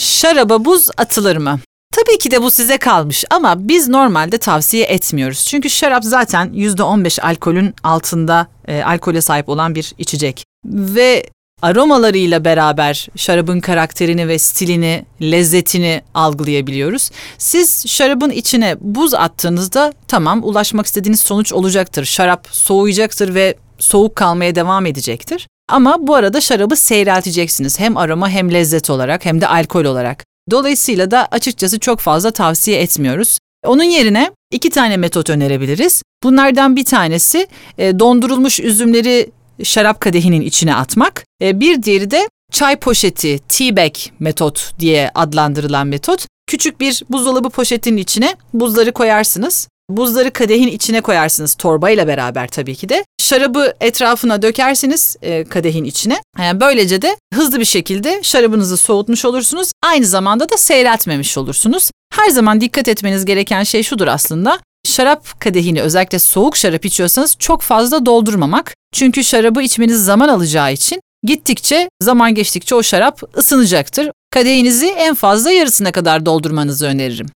Şaraba buz atılır mı? Tabii ki de bu size kalmış ama biz normalde tavsiye etmiyoruz. Çünkü şarap zaten %15 alkolün altında e, alkole sahip olan bir içecek. Ve aromalarıyla beraber şarabın karakterini ve stilini, lezzetini algılayabiliyoruz. Siz şarabın içine buz attığınızda tamam ulaşmak istediğiniz sonuç olacaktır. Şarap soğuyacaktır ve soğuk kalmaya devam edecektir. Ama bu arada şarabı seyrelteceksiniz. Hem aroma hem lezzet olarak hem de alkol olarak. Dolayısıyla da açıkçası çok fazla tavsiye etmiyoruz. Onun yerine iki tane metot önerebiliriz. Bunlardan bir tanesi e, dondurulmuş üzümleri şarap kadehinin içine atmak. E, bir diğeri de çay poşeti, tea bag metot diye adlandırılan metot. Küçük bir buzdolabı poşetinin içine buzları koyarsınız. Buzları kadehin içine koyarsınız torbayla beraber tabii ki de. Şarabı etrafına dökersiniz e, kadehin içine. Yani e, böylece de hızlı bir şekilde şarabınızı soğutmuş olursunuz. Aynı zamanda da seyretmemiş olursunuz. Her zaman dikkat etmeniz gereken şey şudur aslında. Şarap kadehini özellikle soğuk şarap içiyorsanız çok fazla doldurmamak. Çünkü şarabı içmeniz zaman alacağı için gittikçe zaman geçtikçe o şarap ısınacaktır. Kadehinizi en fazla yarısına kadar doldurmanızı öneririm.